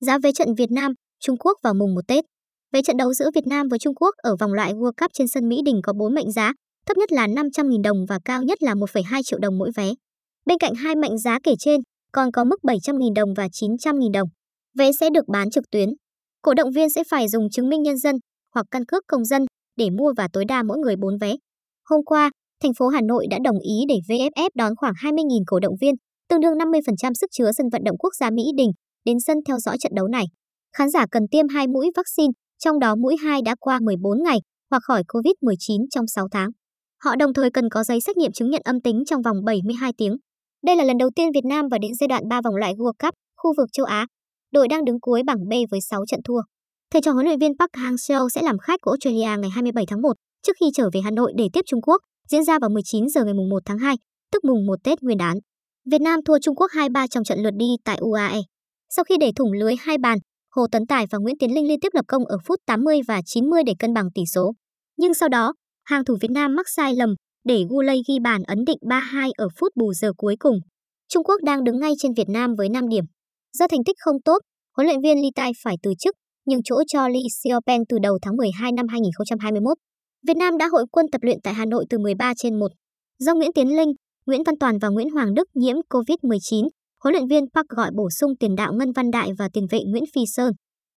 Giá vé trận Việt Nam, Trung Quốc vào mùng 1 Tết. Vé trận đấu giữa Việt Nam với Trung Quốc ở vòng loại World Cup trên sân Mỹ Đình có 4 mệnh giá, thấp nhất là 500.000 đồng và cao nhất là 1,2 triệu đồng mỗi vé. Bên cạnh hai mệnh giá kể trên, còn có mức 700.000 đồng và 900.000 đồng. Vé sẽ được bán trực tuyến. Cổ động viên sẽ phải dùng chứng minh nhân dân hoặc căn cước công dân để mua và tối đa mỗi người 4 vé. Hôm qua, thành phố Hà Nội đã đồng ý để VFF đón khoảng 20.000 cổ động viên, tương đương 50% sức chứa sân vận động quốc gia Mỹ Đình, đến sân theo dõi trận đấu này. Khán giả cần tiêm 2 mũi vaccine, trong đó mũi 2 đã qua 14 ngày hoặc khỏi COVID-19 trong 6 tháng. Họ đồng thời cần có giấy xét nghiệm chứng nhận âm tính trong vòng 72 tiếng. Đây là lần đầu tiên Việt Nam vào đến giai đoạn 3 vòng loại World Cup khu vực châu Á. Đội đang đứng cuối bảng B với 6 trận thua. Thầy trò huấn luyện viên Park Hang-seo sẽ làm khách của Australia ngày 27 tháng 1 trước khi trở về Hà Nội để tiếp Trung Quốc, diễn ra vào 19 giờ ngày 1 tháng 2, tức mùng 1 Tết Nguyên đán. Việt Nam thua Trung Quốc 2-3 trong trận lượt đi tại UAE. Sau khi để thủng lưới hai bàn, Hồ Tấn Tài và Nguyễn Tiến Linh liên tiếp lập công ở phút 80 và 90 để cân bằng tỷ số. Nhưng sau đó, hàng thủ Việt Nam mắc sai lầm để Gulay ghi bàn ấn định 3-2 ở phút bù giờ cuối cùng. Trung Quốc đang đứng ngay trên Việt Nam với 5 điểm. Do thành tích không tốt, huấn luyện viên Li Tai phải từ chức, nhưng chỗ cho Li Siopeng từ đầu tháng 12 năm 2021. Việt Nam đã hội quân tập luyện tại Hà Nội từ 13 trên 1. Do Nguyễn Tiến Linh, Nguyễn Văn Toàn và Nguyễn Hoàng Đức nhiễm COVID-19, huấn luyện viên Park gọi bổ sung tiền đạo Ngân Văn Đại và tiền vệ Nguyễn Phi Sơn.